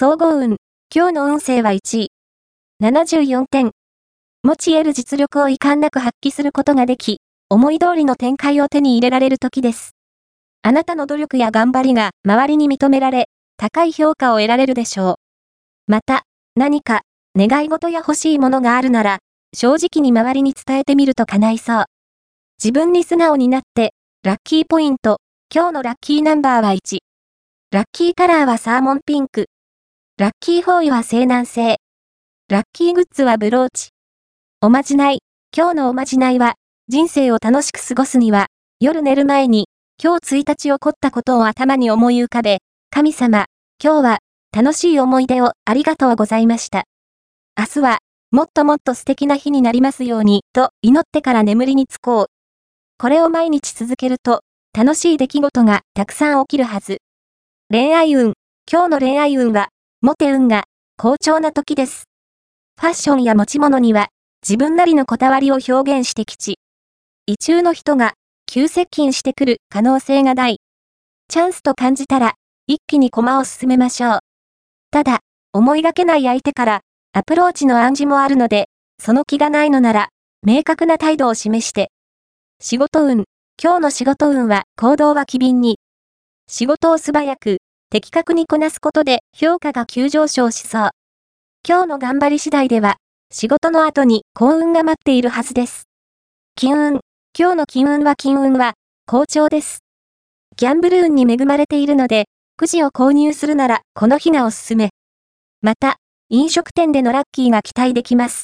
総合運。今日の運勢は1位。74点。持ち得る実力を遺憾なく発揮することができ、思い通りの展開を手に入れられる時です。あなたの努力や頑張りが周りに認められ、高い評価を得られるでしょう。また、何か、願い事や欲しいものがあるなら、正直に周りに伝えてみると叶いそう。自分に素直になって、ラッキーポイント、今日のラッキーナンバーは1。ラッキーカラーはサーモンピンク。ラッキーフォーイは西南西。ラッキーグッズはブローチ。おまじない。今日のおまじないは、人生を楽しく過ごすには、夜寝る前に、今日1日起こったことを頭に思い浮かべ、神様、今日は、楽しい思い出をありがとうございました。明日は、もっともっと素敵な日になりますように、と祈ってから眠りにつこう。これを毎日続けると、楽しい出来事がたくさん起きるはず。恋愛運。今日の恋愛運は、モテ運が好調な時です。ファッションや持ち物には、自分なりのこだわりを表現してきち。異中の人が、急接近してくる可能性が大。チャンスと感じたら、一気に駒を進めましょう。ただ、思いがけない相手から、アプローチの暗示もあるので、その気がないのなら、明確な態度を示して、仕事運。今日の仕事運は行動は機敏に。仕事を素早く、的確にこなすことで評価が急上昇しそう。今日の頑張り次第では、仕事の後に幸運が待っているはずです。金運。今日の金運は金運は好調です。ギャンブル運に恵まれているので、くじを購入するならこの日がおすすめ。また、飲食店でのラッキーが期待できます。